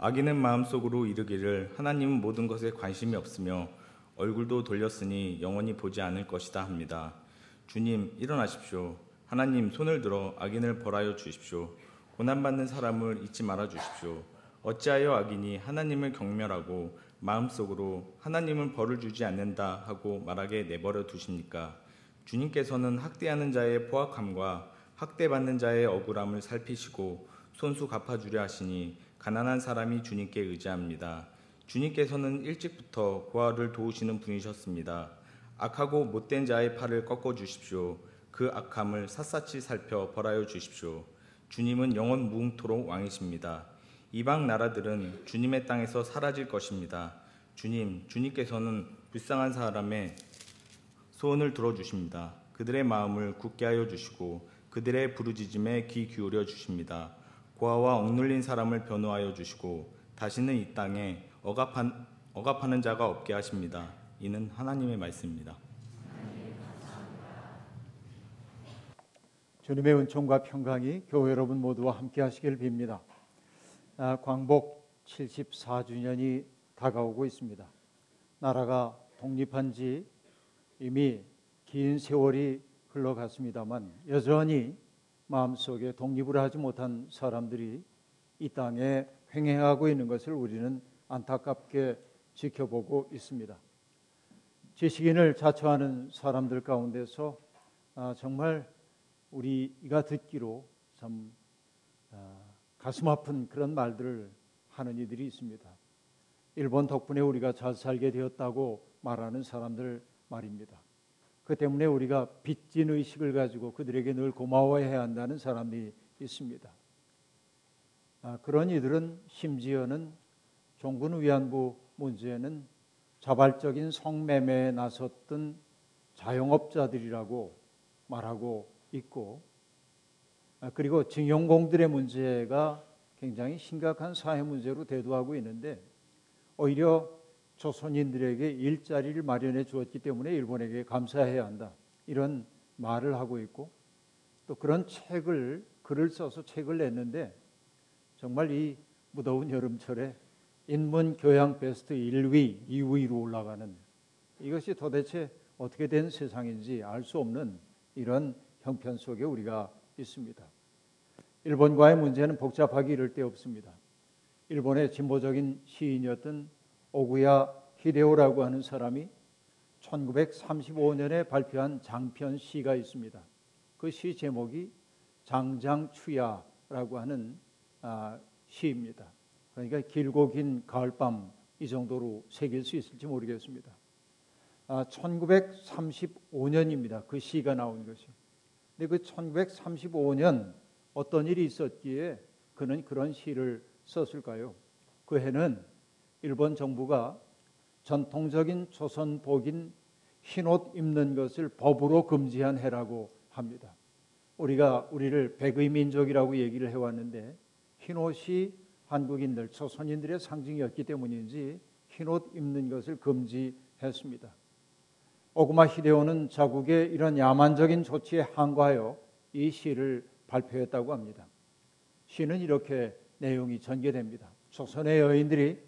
아기는 마음속으로 이르기를 하나님은 모든 것에 관심이 없으며 얼굴도 돌렸으니 영원히 보지 않을 것이다 합니다. 주님 일어나십시오. 하나님 손을 들어 악인을 벌하여 주십시오. 고난받는 사람을 잊지 말아 주십시오. 어찌하여 악인이 하나님을 경멸하고 마음속으로 하나님은 벌을 주지 않는다 하고 말하게 내버려 두십니까? 주님께서는 학대하는 자의 포악함과 학대받는 자의 억울함을 살피시고 손수 갚아주려 하시니 가난한 사람이 주님께 의지합니다. 주님께서는 일찍부터 고아를 도우시는 분이셨습니다. 악하고 못된 자의 팔을 꺾어 주십시오. 그 악함을 샅샅이 살펴 벌하여 주십시오. 주님은 영원 무궁토록 왕이십니다. 이방 나라들은 주님의 땅에서 사라질 것입니다. 주님, 주님께서는 불쌍한 사람의 소원을 들어주십니다. 그들의 마음을 굳게 하여 주시고 그들의 부르짖음에 귀 기울여 주십니다. 고아와 억눌린 사람을 변호하여 주시고 다시는 이 땅에 억압한, 억압하는 자가 없게 하십니다. 이는 하나님의 말씀입니다. 주님의 은총과 평강이 교회 여러분 모두와 함께 하시길 빕니다. 아, 광복 74주년이 다가오고 있습니다. 나라가 독립한 지 이미 긴 세월이 흘러갔습니다만 여전히 마음속에 독립을 하지 못한 사람들이 이 땅에 횡행하고 있는 것을 우리는 안타깝게 지켜보고 있습니다. 지식인을 자처하는 사람들 가운데서 아, 정말 우리가 듣기로 참 아, 가슴 아픈 그런 말들을 하는 이들이 있습니다. 일본 덕분에 우리가 잘 살게 되었다고 말하는 사람들 말입니다. 그 때문에 우리가 빚진 의식을 가지고 그들에게 늘 고마워해야 한다는 사람이 있습니다. 아, 그런 이들은 심지어는 종군 위안부 문제는 자발적인 성매매에 나섰던 자영업자들이라고 말하고 있고 아, 그리고 징용공들의 문제가 굉장히 심각한 사회 문제로 대두하고 있는데 오히려 조선인들에게 일자리를 마련해 주었기 때문에 일본에게 감사해야 한다. 이런 말을 하고 있고 또 그런 책을 글을 써서 책을 냈는데 정말 이 무더운 여름철에 인문 교양 베스트 1위, 2위로 올라가는 이것이 도대체 어떻게 된 세상인지 알 수 없는 이런 형편 속에 우리가 있습니다. 일본과의 문제는 복잡하기 이를 데 없습니다. 일본의 진보적인 시인이었던 오구야 히데오라고 하는 사람이 1935년에 발표한 장편 시가 있습니다. 그 시 제목이 장장추야라고 하는 아, 시입니다. 그러니까 길고 긴 가을밤 이 정도로 새길 수 있을지 모르겠습니다. 아, 1935년입니다. 그 시가 나온 것이. 근데 그 1935년 어떤 일이 있었기에 그는 그런 시를 썼을까요? 그 해는 일본 정부가 전통적인 조선 복인 흰옷 입는 것을 법으로 금지한 해라고 합니다. 우리가 우리를 백의 민족이라고 얘기를 해왔는데 흰옷이 한국인들, 조선인들의 상징이었기 때문인지 흰옷 입는 것을 금지했습니다. 오구마 히데오는 자국의 이런 야만적인 조치에 항거하여 이 시를 발표했다고 합니다. 시는 이렇게 내용이 전개됩니다. 조선의 여인들이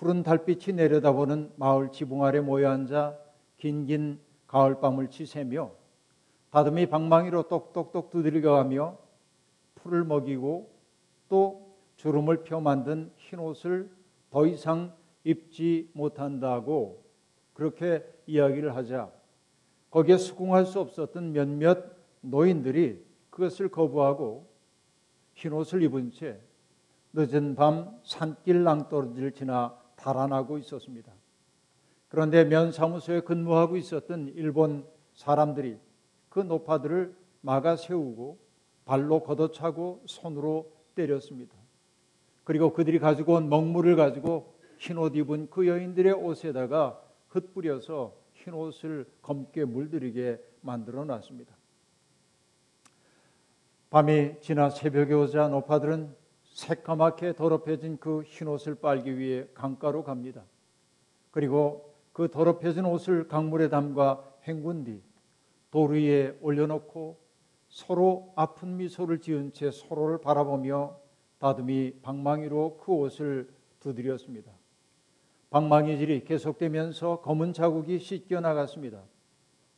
푸른 달빛이 내려다보는 마을 지붕 아래 모여 앉아 긴긴 가을밤을 치새며 다듬이 방망이로 똑똑똑 두들겨가며 풀을 먹이고 또 주름을 펴 만든 흰 옷을 더 이상 입지 못한다고 그렇게 이야기를 하자 거기에 수긍할 수 없었던 몇몇 노인들이 그것을 거부하고 흰 옷을 입은 채 늦은 밤 산길 낭떠러지를 지나 달아나고 있었습니다. 그런데 면사무소에 근무하고 있었던 일본 사람들이 그 노파들을 막아 세우고 발로 걷어차고 손으로 때렸습니다. 그리고 그들이 가지고 온 먹물을 가지고 흰 옷 입은 그 여인들의 옷에다가 흩뿌려서 흰 옷을 검게 물들이게 만들어 놨습니다. 밤이 지나 새벽에 오자 노파들은 새까맣게 더럽혀진 그 흰옷을 빨기 위해 강가로 갑니다. 그리고 그 더럽혀진 옷을 강물에 담가 헹군 뒤 돌 위에 올려놓고 서로 아픈 미소를 지은 채 서로를 바라보며 다듬이 방망이로 그 옷을 두드렸습니다. 방망이질이 계속되면서 검은 자국이 씻겨 나갔습니다.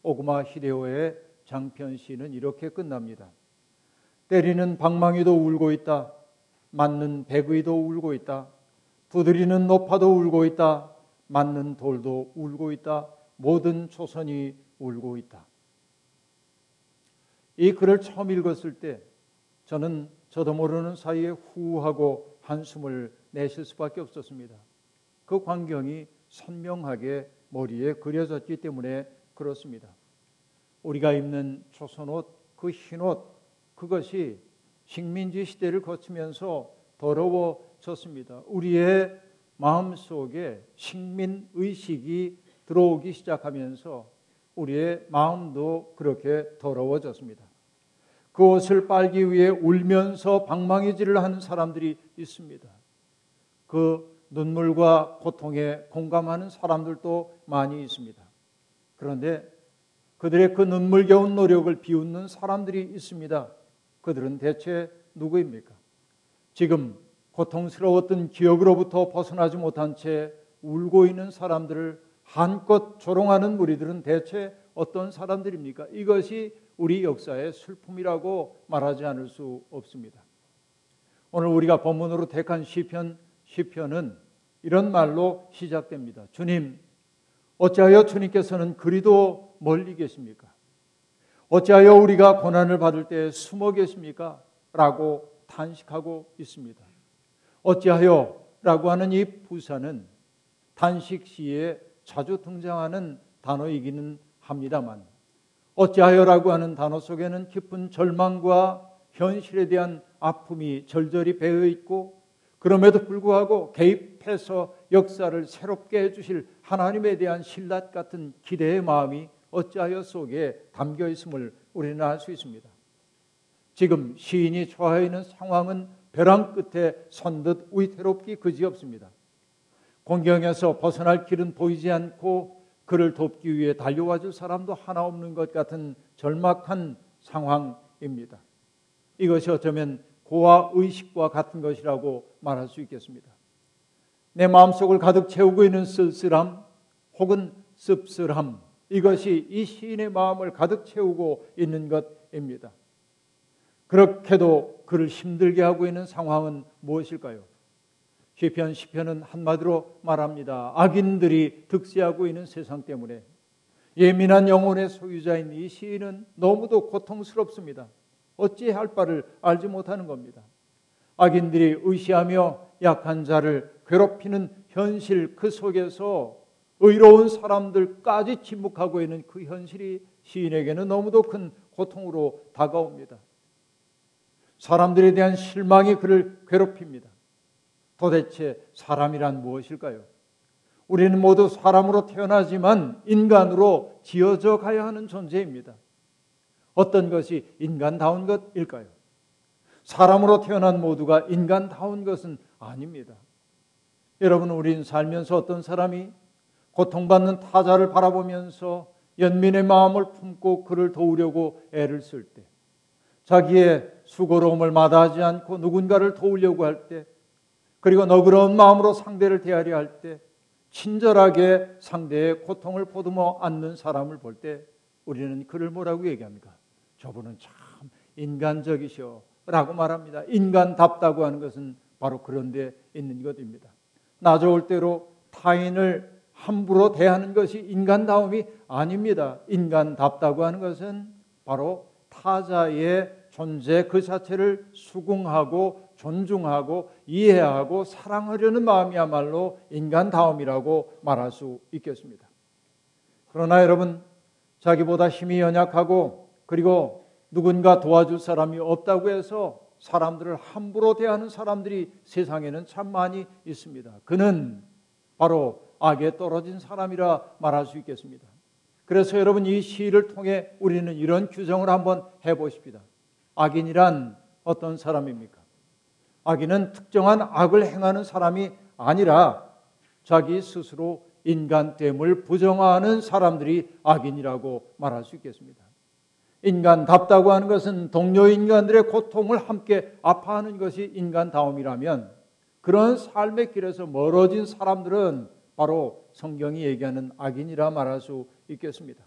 오구마 히데오의 장편 시는 이렇게 끝납니다. 때리는 방망이도 울고 있다. 맞는 백의도 울고 있다. 두드리는 노파도 울고 있다. 맞는 돌도 울고 있다. 모든 초선이 울고 있다. 이 글을 처음 읽었을 때 저는 저도 모르는 사이에 후하고 한숨을 내쉴 수밖에 없었습니다. 그 광경이 선명하게 머리에 그려졌기 때문에 그렇습니다. 우리가 입는 조선옷, 그 흰 옷, 그것이 식민지 시대를 거치면서 더러워졌습니다. 우리의 마음 속에 식민 의식이 들어오기 시작하면서 우리의 마음도 그렇게 더러워졌습니다. 그 옷을 빨기 위해 울면서 방망이질을 하는 사람들이 있습니다. 그 눈물과 고통에 공감하는 사람들도 많이 있습니다. 그런데 그들의 그 눈물겨운 노력을 비웃는 사람들이 있습니다. 그들은 대체 누구입니까? 지금 고통스러웠던 기억으로부터 벗어나지 못한 채 울고 있는 사람들을 한껏 조롱하는 무리들은 대체 어떤 사람들입니까? 이것이 우리 역사의 슬픔이라고 말하지 않을 수 없습니다. 오늘 우리가 본문으로 택한 시편 시편은 이런 말로 시작됩니다. 주님, 어찌하여 주님께서는 그리도 멀리 계십니까? 어찌하여 우리가 고난을 받을 때 숨어 계십니까? 라고 탄식하고 있습니다. 어찌하여 라고 하는 이 부사는 단식 시에 자주 등장하는 단어이기는 합니다만 어찌하여라고 하는 단어 속에는 깊은 절망과 현실에 대한 아픔이 절절히 배어 있고 그럼에도 불구하고 개입해서 역사를 새롭게 해주실 하나님에 대한 신랄 같은 기대의 마음이 어찌하여 속에 담겨 있음을 우리는 알 수 있습니다. 지금 시인이 처해 있는 상황은 벼랑 끝에 선 듯 위태롭기 그지없습니다. 공경에서 벗어날 길은 보이지 않고 그를 돕기 위해 달려와 줄 사람도 하나 없는 것 같은 절막한 상황입니다. 이것이 어쩌면 고아 의식과 같은 것이라고 말할 수 있겠습니다. 내 마음속을 가득 채우고 있는 쓸쓸함 혹은 씁쓸함 이것이 이 시인의 마음을 가득 채우고 있는 것입니다. 그렇게도 그를 힘들게 하고 있는 상황은 무엇일까요? 시편 시편은 한마디로 말합니다. 악인들이 득세하고 있는 세상 때문에 예민한 영혼의 소유자인 이 시인은 너무도 고통스럽습니다. 어찌할 바를 알지 못하는 겁니다. 악인들이 의시하며 약한 자를 괴롭히는 현실 그 속에서 의로운 사람들까지 침묵하고 있는 그 현실이 시인에게는 너무도 큰 고통으로 다가옵니다. 사람들에 대한 실망이 그를 괴롭힙니다. 도대체 사람이란 무엇일까요? 우리는 모두 사람으로 태어나지만 인간으로 지어져 가야 하는 존재입니다. 어떤 것이 인간다운 것일까요? 사람으로 태어난 모두가 인간다운 것은 아닙니다. 여러분, 우린 살면서 어떤 사람이 고통받는 타자를 바라보면서 연민의 마음을 품고 그를 도우려고 애를 쓸 때, 자기의 수고로움을 마다하지 않고 누군가를 도우려고 할 때, 그리고 너그러운 마음으로 상대를 대하려 할 때, 친절하게 상대의 고통을 보듬어 안는 사람을 볼 때, 우리는 그를 뭐라고 얘기합니까? 저분은 참 인간적이셔. 라고 말합니다. 인간답다고 하는 것은 바로 그런 데 있는 것입니다. 나 좋을 대로 타인을 함부로 대하는 것이 인간다움이 아닙니다. 인간답다고 하는 것은 바로 타자의 존재 그 자체를 수긍하고 존중하고 이해하고 사랑하려는 마음이야말로 인간다움이라고 말할 수 있겠습니다. 그러나 여러분, 자기보다 힘이 연약하고 그리고 누군가 도와줄 사람이 없다고 해서 사람들을 함부로 대하는 사람들이 세상에는 참 많이 있습니다. 그는 바로 악에 떨어진 사람이라 말할 수 있겠습니다. 그래서 여러분 이 시를 통해 우리는 이런 규정을 한번 해보십시다. 악인이란 어떤 사람입니까? 악인은 특정한 악을 행하는 사람이 아니라 자기 스스로 인간됨을 부정하는 사람들이 악인이라고 말할 수 있겠습니다. 인간답다고 하는 것은 동료 인간들의 고통을 함께 아파하는 것이 인간다움이라면 그런 삶의 길에서 멀어진 사람들은 바로 성경이 얘기하는 악인이라 말할 수 있겠습니다.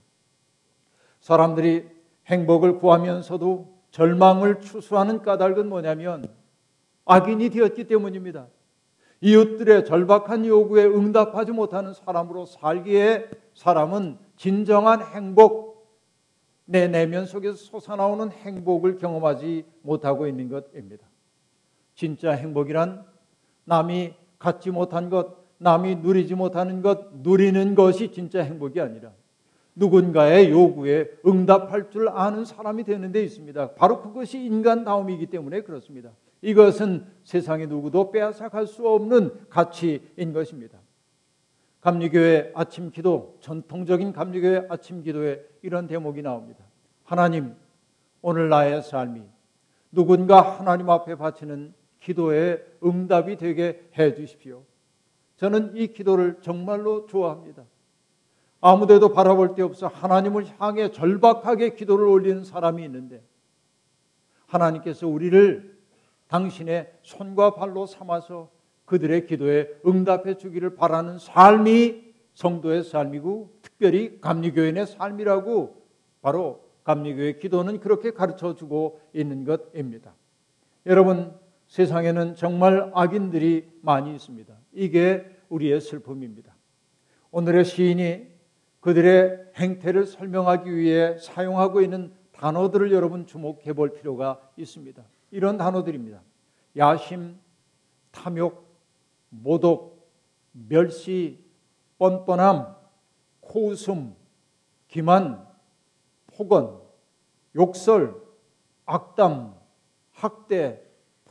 사람들이 행복을 구하면서도 절망을 추수하는 까닭은 뭐냐면 악인이 되었기 때문입니다. 이웃들의 절박한 요구에 응답하지 못하는 사람으로 살기에 사람은 진정한 행복, 내 내면 속에서 솟아나오는 행복을 경험하지 못하고 있는 것입니다. 진짜 행복이란 남이 갖지 못한 것, 남이 누리지 못하는 것, 누리는 것이 진짜 행복이 아니라 누군가의 요구에 응답할 줄 아는 사람이 되는 데 있습니다. 바로 그것이 인간다움이기 때문에 그렇습니다. 이것은 세상의 누구도 빼앗아갈 수 없는 가치인 것입니다. 감리교회 아침 기도, 전통적인 감리교회 아침 기도에 이런 대목이 나옵니다. 하나님, 오늘 나의 삶이 누군가 하나님 앞에 바치는 기도에 응답이 되게 해 주십시오. 저는 이 기도를 정말로 좋아합니다. 아무데도 바라볼 데 없어 하나님을 향해 절박하게 기도를 올리는 사람이 있는데 하나님께서 우리를 당신의 손과 발로 삼아서 그들의 기도에 응답해 주기를 바라는 삶이 성도의 삶이고 특별히 감리교인의 삶이라고 바로 감리교의 기도는 그렇게 가르쳐 주고 있는 것입니다. 여러분 세상에는 정말 악인들이 많이 있습니다. 이게 우리의 슬픔입니다. 오늘의 시인이 그들의 행태를 설명하기 위해 사용하고 있는 단어들을 여러분 주목해 볼 필요가 있습니다. 이런 단어들입니다. 야심, 탐욕, 모독, 멸시, 뻔뻔함, 코웃음, 기만, 폭언, 욕설, 악담, 학대,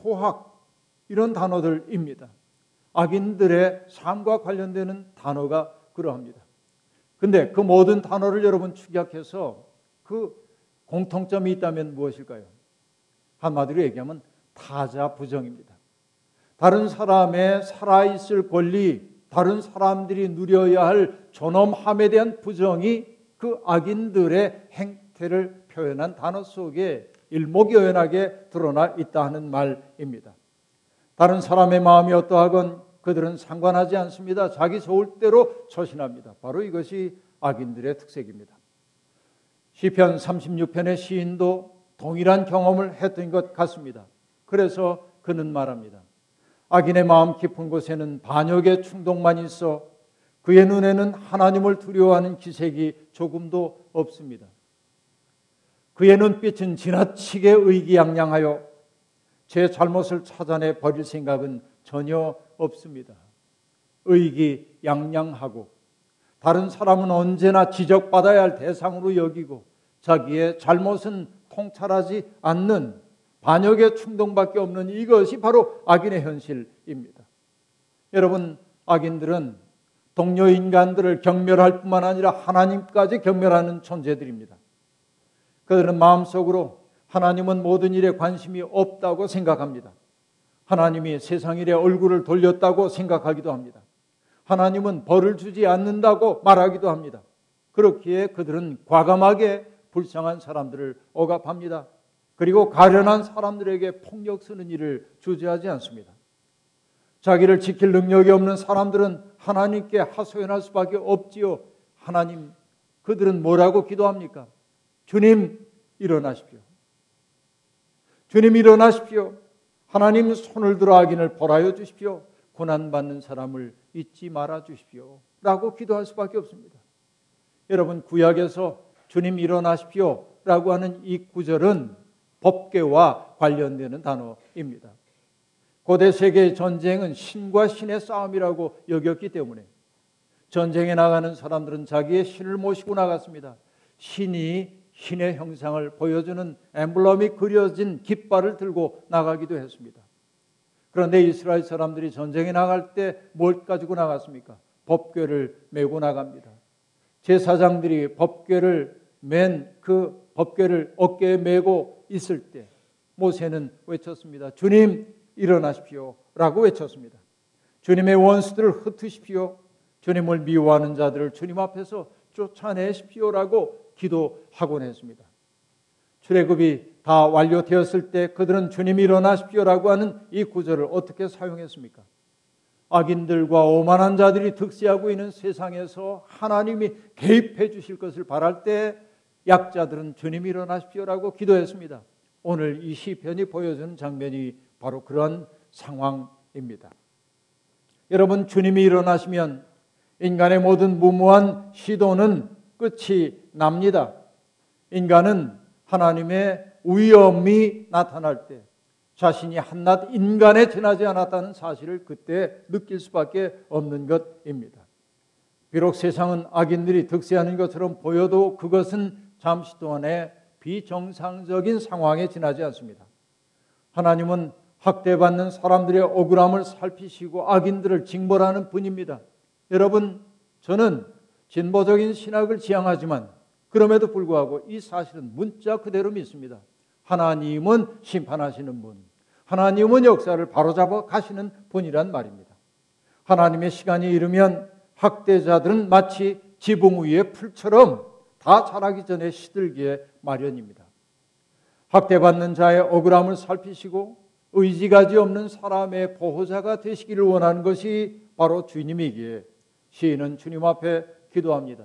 포학 이런 단어들입니다. 악인들의 삶과 관련되는 단어가 그러합니다. 근데 그 모든 단어를 여러분 축약해서 그 공통점이 있다면 무엇일까요? 한마디로 얘기하면 타자 부정입니다. 다른 사람의 살아있을 권리, 다른 사람들이 누려야 할 존엄함에 대한 부정이 그 악인들의 행태를 표현한 단어 속에 일목요연하게 드러나 있다 하는 말입니다. 다른 사람의 마음이 어떠하건 그들은 상관하지 않습니다. 자기 좋을 대로 처신합니다. 바로 이것이 악인들의 특색입니다. 시편 36편의 시인도 동일한 경험을 했던 것 같습니다. 그래서 그는 말합니다. 악인의 마음 깊은 곳에는 반역의 충동만 있어 그의 눈에는 하나님을 두려워하는 기색이 조금도 없습니다. 그의 눈빛은 지나치게 의기양양하여 제 잘못을 찾아내 버릴 생각은 전혀 없습니다. 의기양양하고 다른 사람은 언제나 지적받아야 할 대상으로 여기고 자기의 잘못은 통찰하지 않는 반역의 충동밖에 없는 이것이 바로 악인의 현실입니다. 여러분, 악인들은 동료 인간들을 경멸할 뿐만 아니라 하나님까지 경멸하는 존재들입니다. 그들은 마음속으로 하나님은 모든 일에 관심이 없다고 생각합니다. 하나님이 세상 일에 얼굴을 돌렸다고 생각하기도 합니다. 하나님은 벌을 주지 않는다고 말하기도 합니다. 그렇기에 그들은 과감하게 불쌍한 사람들을 억압합니다. 그리고 가련한 사람들에게 폭력 쓰는 일을 주저하지 않습니다. 자기를 지킬 능력이 없는 사람들은 하나님께 하소연할 수밖에 없지요. 하나님, 그들은 뭐라고 기도합니까? 주님, 일어나십시오. 주님, 일어나십시오. 하나님 손을 들어 악인을 벌하여 주십시오. 고난받는 사람을 잊지 말아 주십시오. 라고 기도할 수밖에 없습니다. 여러분, 구약에서 주님 일어나십시오. 라고 하는 이 구절은 법계와 관련되는 단어입니다. 고대 세계의 전쟁은 신과 신의 싸움이라고 여겼기 때문에 전쟁에 나가는 사람들은 자기의 신을 모시고 나갔습니다. 신이 신의 형상을 보여주는 엠블럼이 그려진 깃발을 들고 나가기도 했습니다. 그런데 이스라엘 사람들이 전쟁에 나갈 때 뭘 가지고 나갔습니까? 법궤를 메고 나갑니다. 제사장들이 법궤를 맨 그 법궤를 어깨에 메고 있을 때 모세는 외쳤습니다. 주님 일어나십시오. 라고 외쳤습니다. 주님의 원수들을 흩으십시오. 주님을 미워하는 자들을 주님 앞에서 쫓아내십시오라고 기도하곤 했습니다. 출애굽이 다 완료되었을 때 그들은 주님이 일어나십시오라고 하는 이 구절을 어떻게 사용했습니까? 악인들과 오만한 자들이 득세하고 있는 세상에서 하나님이 개입해 주실 것을 바랄 때 약자들은 주님이 일어나십시오라고 기도했습니다. 오늘 이 시편이 보여주는 장면이 바로 그런 상황입니다. 여러분 주님이 일어나시면 인간의 모든 무모한 시도는 끝이 납니다. 인간은 하나님의 위엄이 나타날 때 자신이 한낱 인간에 지나지 않았다는 사실을 그때 느낄 수밖에 없는 것입니다. 비록 세상은 악인들이 득세하는 것처럼 보여도 그것은 잠시 동안의 비정상적인 상황에 지나지 않습니다. 하나님은 학대받는 사람들의 억울함을 살피시고 악인들을 징벌하는 분입니다. 여러분, 저는 진보적인 신학을 지향하지만 그럼에도 불구하고 이 사실은 문자 그대로 믿습니다. 하나님은 심판하시는 분, 하나님은 역사를 바로잡아 가시는 분이란 말입니다. 하나님의 시간이 이르면 학대자들은 마치 지붕 위의 풀처럼 다 자라기 전에 시들기에 마련입니다. 학대받는 자의 억울함을 살피시고 의지가지 없는 사람의 보호자가 되시기를 원하는 것이 바로 주님이기에 시인은 주님 앞에 기도합니다.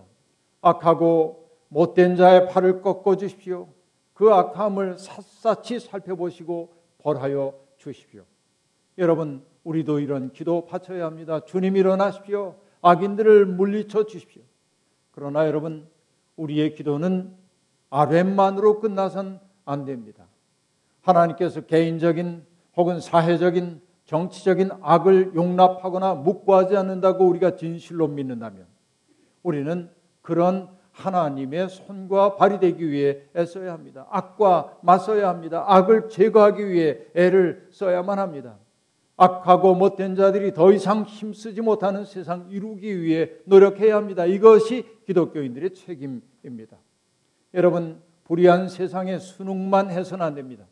악하고 못된 자의 팔을 꺾어 주십시오. 그 악함을 샅샅이 살펴보시고 벌하여 주십시오. 여러분, 우리도 이런 기도 바쳐야 합니다. 주님 일어나십시오. 악인들을 물리쳐 주십시오. 그러나 여러분, 우리의 기도는 RM만으로 끝나선 안 됩니다. 하나님께서 개인적인 혹은 사회적인 정치적인 악을 용납하거나 묵과하지 않는다고 우리가 진실로 믿는다면 우리는 그런 하나님의 손과 발이 되기 위해 애써야 합니다. 악과 맞서야 합니다. 악을 제거하기 위해 애를 써야만 합니다. 악하고 못된 자들이 더 이상 힘쓰지 못하는 세상 이루기 위해 노력해야 합니다. 이것이 기독교인들의 책임입니다. 여러분, 불의한 세상에 순응만 해서는 안 됩니다.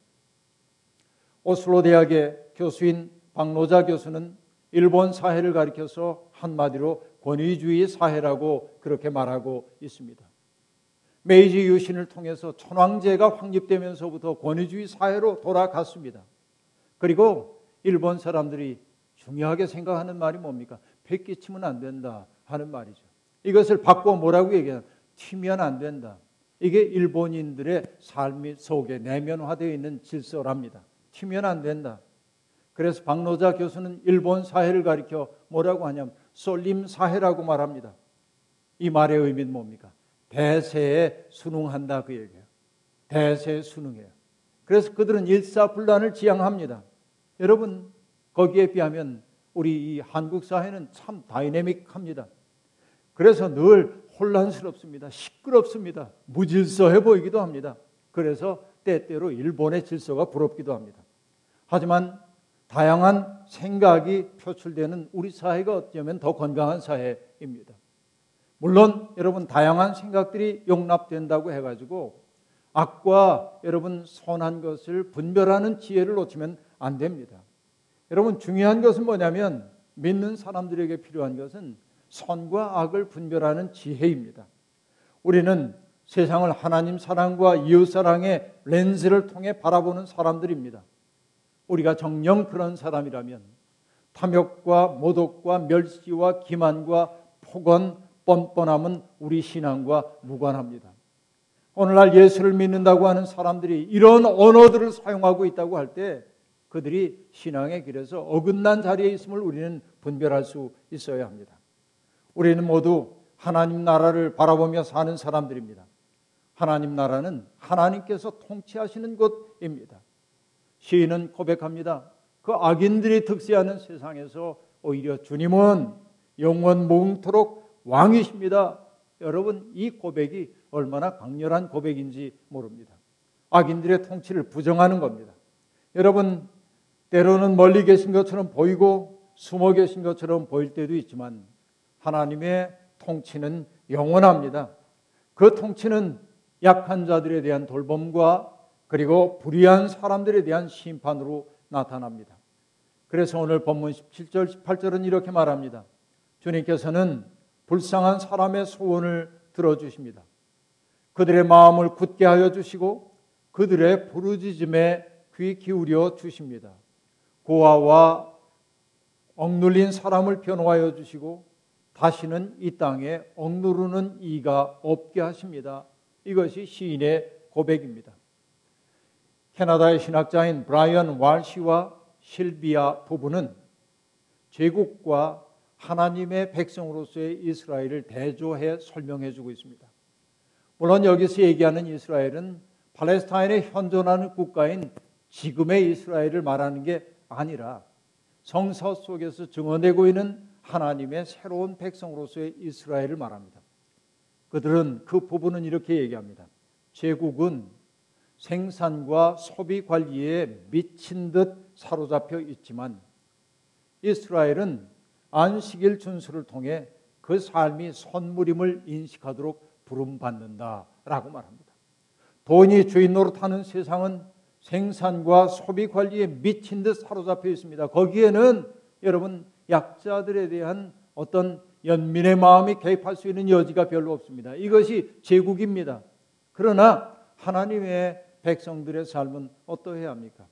오슬로 대학의 교수인 박노자 교수는 일본 사회를 가리켜서 한마디로 권위주의 사회라고 그렇게 말하고 있습니다. 메이지 유신을 통해서 천황제가 확립되면서부터 권위주의 사회로 돌아갔습니다. 그리고 일본 사람들이 중요하게 생각하는 말이 뭡니까? 배 끼치면 안 된다 하는 말이죠. 이것을 바꿔 뭐라고 얘기하냐? 튀면 안 된다. 이게 일본인들의 삶 속에 내면화되어 있는 질서랍니다. 튀면 안 된다. 그래서 박노자 교수는 일본 사회를 가리켜 뭐라고 하냐면 쏠림 사회라고 말합니다. 이 말의 의미는 뭡니까? 대세에 순응한다 그 얘기예요. 대세에 순응해요. 그래서 그들은 일사불란을 지향합니다. 여러분 거기에 비하면 우리 이 한국 사회는 참 다이내믹합니다. 그래서 늘 혼란스럽습니다. 시끄럽습니다. 무질서해 보이기도 합니다. 그래서 때때로 일본의 질서가 부럽기도 합니다. 하지만 다양한 생각이 표출되는 우리 사회가 어쩌면 더 건강한 사회입니다. 물론 여러분 다양한 생각들이 용납된다고 해가지고 악과 여러분 선한 것을 분별하는 지혜를 놓치면 안 됩니다. 여러분 중요한 것은 뭐냐면 믿는 사람들에게 필요한 것은 선과 악을 분별하는 지혜입니다. 우리는 세상을 하나님 사랑과 이웃 사랑의 렌즈를 통해 바라보는 사람들입니다. 우리가 정령 그런 사람이라면 탐욕과 모독과 멸시와 기만과 폭언, 뻔뻔함은 우리 신앙과 무관합니다. 오늘날 예수를 믿는다고 하는 사람들이 이런 언어들을 사용하고 있다고 할 때 그들이 신앙의 길에서 어긋난 자리에 있음을 우리는 분별할 수 있어야 합니다. 우리는 모두 하나님 나라를 바라보며 사는 사람들입니다. 하나님 나라는 하나님께서 통치하시는 곳입니다. 시인은 고백합니다. 그 악인들이 득세하는 세상에서 오히려 주님은 영원 몽토록 왕이십니다. 여러분 이 고백이 얼마나 강렬한 고백인지 모릅니다. 악인들의 통치를 부정하는 겁니다. 여러분 때로는 멀리 계신 것처럼 보이고 숨어 계신 것처럼 보일 때도 있지만 하나님의 통치는 영원합니다. 그 통치는 약한 자들에 대한 돌봄과 그리고 불의한 사람들에 대한 심판으로 나타납니다. 그래서 오늘 본문 17절, 18절은 이렇게 말합니다. 주님께서는 불쌍한 사람의 소원을 들어주십니다. 그들의 마음을 굳게 하여 주시고 그들의 부르짖음에 귀 기울여 주십니다. 고아와 억눌린 사람을 변호하여 주시고 다시는 이 땅에 억누르는 이가 없게 하십니다. 이것이 시인의 고백입니다. 캐나다의 신학자인 브라이언 왈시와 실비아 부부는 제국과 하나님의 백성으로서의 이스라엘을 대조해 설명해 주고 있습니다. 물론 여기서 얘기하는 이스라엘은 팔레스타인에 현존하는 국가인 지금의 이스라엘을 말하는 게 아니라 성서 속에서 증언되고 있는 하나님의 새로운 백성으로서의 이스라엘을 말합니다. 그들은 그 부분은 이렇게 얘기합니다. 제국은 생산과 소비 관리에 미친 듯 사로잡혀 있지만 이스라엘은 안식일 준수를 통해 그 삶이 선물임을 인식하도록 부름받는다라고 말합니다. 돈이 주인 노릇하는 세상은 생산과 소비 관리에 미친 듯 사로잡혀 있습니다. 거기에는 여러분 약자들에 대한 어떤 연민의 마음이 개입할 수 있는 여지가 별로 없습니다. 이것이 제국입니다. 그러나 하나님의 백성들의 삶은 어떠해야 합니까?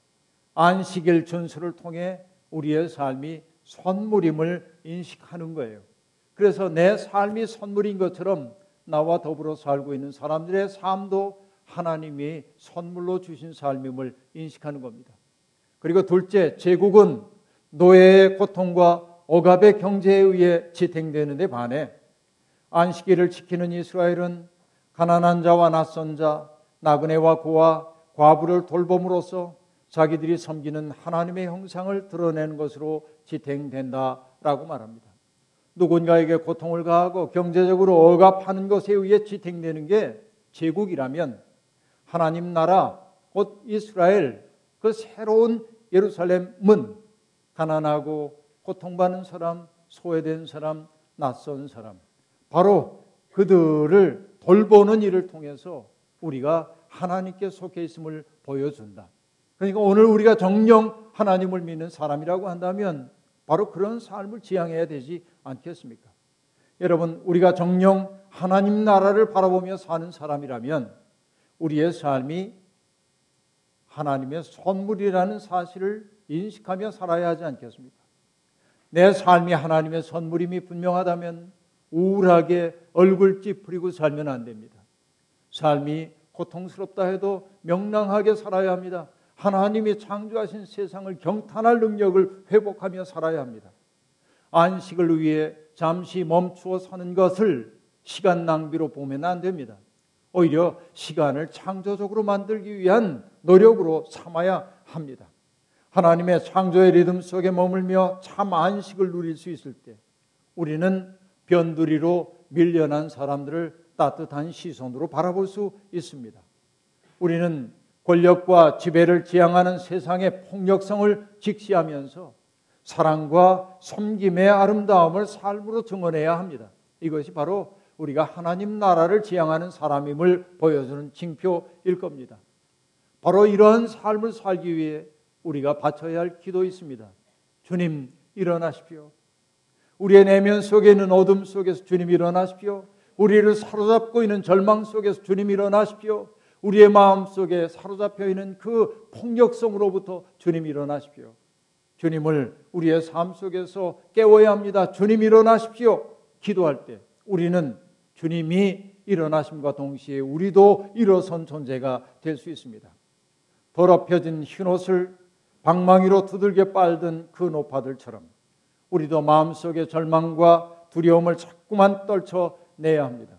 안식일 준수를 통해 우리의 삶이 선물임을 인식하는 거예요. 그래서 내 삶이 선물인 것처럼 나와 더불어 살고 있는 사람들의 삶도 하나님이 선물로 주신 삶임을 인식하는 겁니다. 그리고 둘째, 제국은 노예의 고통과 억압의 경제에 의해 지탱되는데 반해 안식일을 지키는 이스라엘은 가난한 자와 낯선 자, 나그네와 고아, 과부를 돌봄으로써 자기들이 섬기는 하나님의 형상을 드러내는 것으로 지탱된다라고 말합니다. 누군가에게 고통을 가하고 경제적으로 억압하는 것에 의해 지탱되는 게 제국이라면 하나님 나라 곧 이스라엘 그 새로운 예루살렘은 가난하고 고통받는 사람, 소외된 사람, 낯선 사람 바로 그들을 돌보는 일을 통해서 우리가 하나님께 속해 있음을 보여준다. 그러니까 오늘 우리가 정령 하나님을 믿는 사람이라고 한다면 바로 그런 삶을 지향해야 되지 않겠습니까? 여러분, 우리가 정령 하나님 나라를 바라보며 사는 사람이라면 우리의 삶이 하나님의 선물이라는 사실을 인식하며 살아야 하지 않겠습니까? 내 삶이 하나님의 선물임이 분명하다면 우울하게 얼굴 찌푸리고 살면 안 됩니다. 삶이 고통스럽다 해도 명랑하게 살아야 합니다. 하나님이 창조하신 세상을 경탄할 능력을 회복하며 살아야 합니다. 안식을 위해 잠시 멈추어 사는 것을 시간 낭비로 보면 안 됩니다. 오히려 시간을 창조적으로 만들기 위한 노력으로 삼아야 합니다. 하나님의 창조의 리듬 속에 머물며 참 안식을 누릴 수 있을 때 우리는 변두리로 밀려난 사람들을 따뜻한 시선으로 바라볼 수 있습니다. 우리는 권력과 지배를 지향하는 세상의 폭력성을 직시하면서 사랑과 섬김의 아름다움을 삶으로 증언해야 합니다. 이것이 바로 우리가 하나님 나라를 지향하는 사람임을 보여주는 징표일 겁니다. 바로 이러한 삶을 살기 위해 우리가 바쳐야 할 기도 있습니다. 주님 일어나십시오. 우리의 내면 속에 있는 어둠 속에서 주님 일어나십시오. 우리를 사로잡고 있는 절망 속에서 주님 일어나십시오. 우리의 마음 속에 사로잡혀 있는 그 폭력성으로부터 주님 일어나십시오. 주님을 우리의 삶 속에서 깨워야 합니다. 주님 일어나십시오. 기도할 때 우리는 주님이 일어나심과 동시에 우리도 일어선 존재가 될 수 있습니다. 더럽혀진 흰옷을 방망이로 두들겨 빨던 그 노파들처럼 우리도 마음속의 절망과 두려움을 자꾸만 떨쳐 내야 합니다.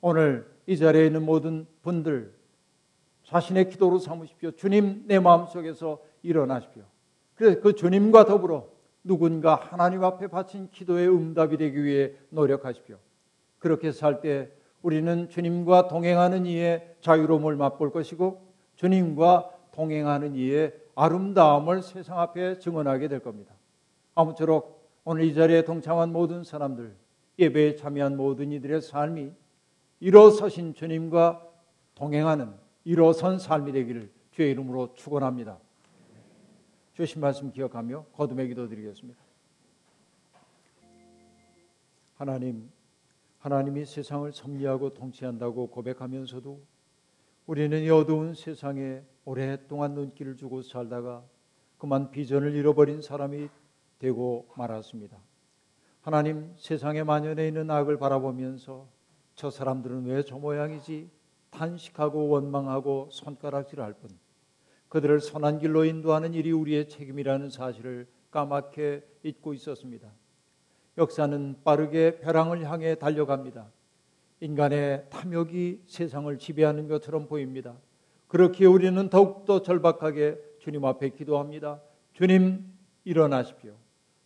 오늘 이 자리에 있는 모든 분들 자신의 기도로 삼으십시오. 주님 내 마음속에서 일어나십시오. 그래서 그 주님과 더불어 누군가 하나님 앞에 바친 기도의 응답이 되기 위해 노력하십시오. 그렇게 살 때 우리는 주님과 동행하는 이의 자유로움을 맛볼 것이고 주님과 동행하는 이의 아름다움을 세상 앞에 증언하게 될 겁니다. 아무쪼록 오늘 이 자리에 동참한 모든 사람들, 예배에 참여한 모든 이들의 삶이 일어서신 주님과 동행하는 일어선 삶이 되기를 주의 이름으로 축원합니다. 주신 말씀 기억하며 거듭의 기도 드리겠습니다. 하나님, 하나님이 세상을 섭리하고 통치한다고 고백하면서도 우리는 이 어두운 세상에 오랫동안 눈길을 주고 살다가 그만 비전을 잃어버린 사람이 되고 말았습니다. 하나님 세상에 만연해 있는 악을 바라보면서 저 사람들은 왜 저 모양이지 탄식하고 원망하고 손가락질 할 뿐 그들을 선한 길로 인도하는 일이 우리의 책임이라는 사실을 까맣게 잊고 있었습니다. 역사는 빠르게 벼랑을 향해 달려갑니다. 인간의 탐욕이 세상을 지배하는 것처럼 보입니다. 그렇기에 우리는 더욱더 절박하게 주님 앞에 기도합니다. 주님 일어나십시오.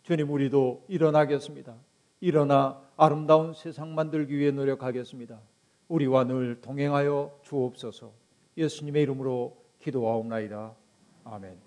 주님 우리도 일어나겠습니다. 일어나 아름다운 세상 만들기 위해 노력하겠습니다. 우리와 늘 동행하여 주옵소서. 예수님의 이름으로 기도하옵나이다. 아멘.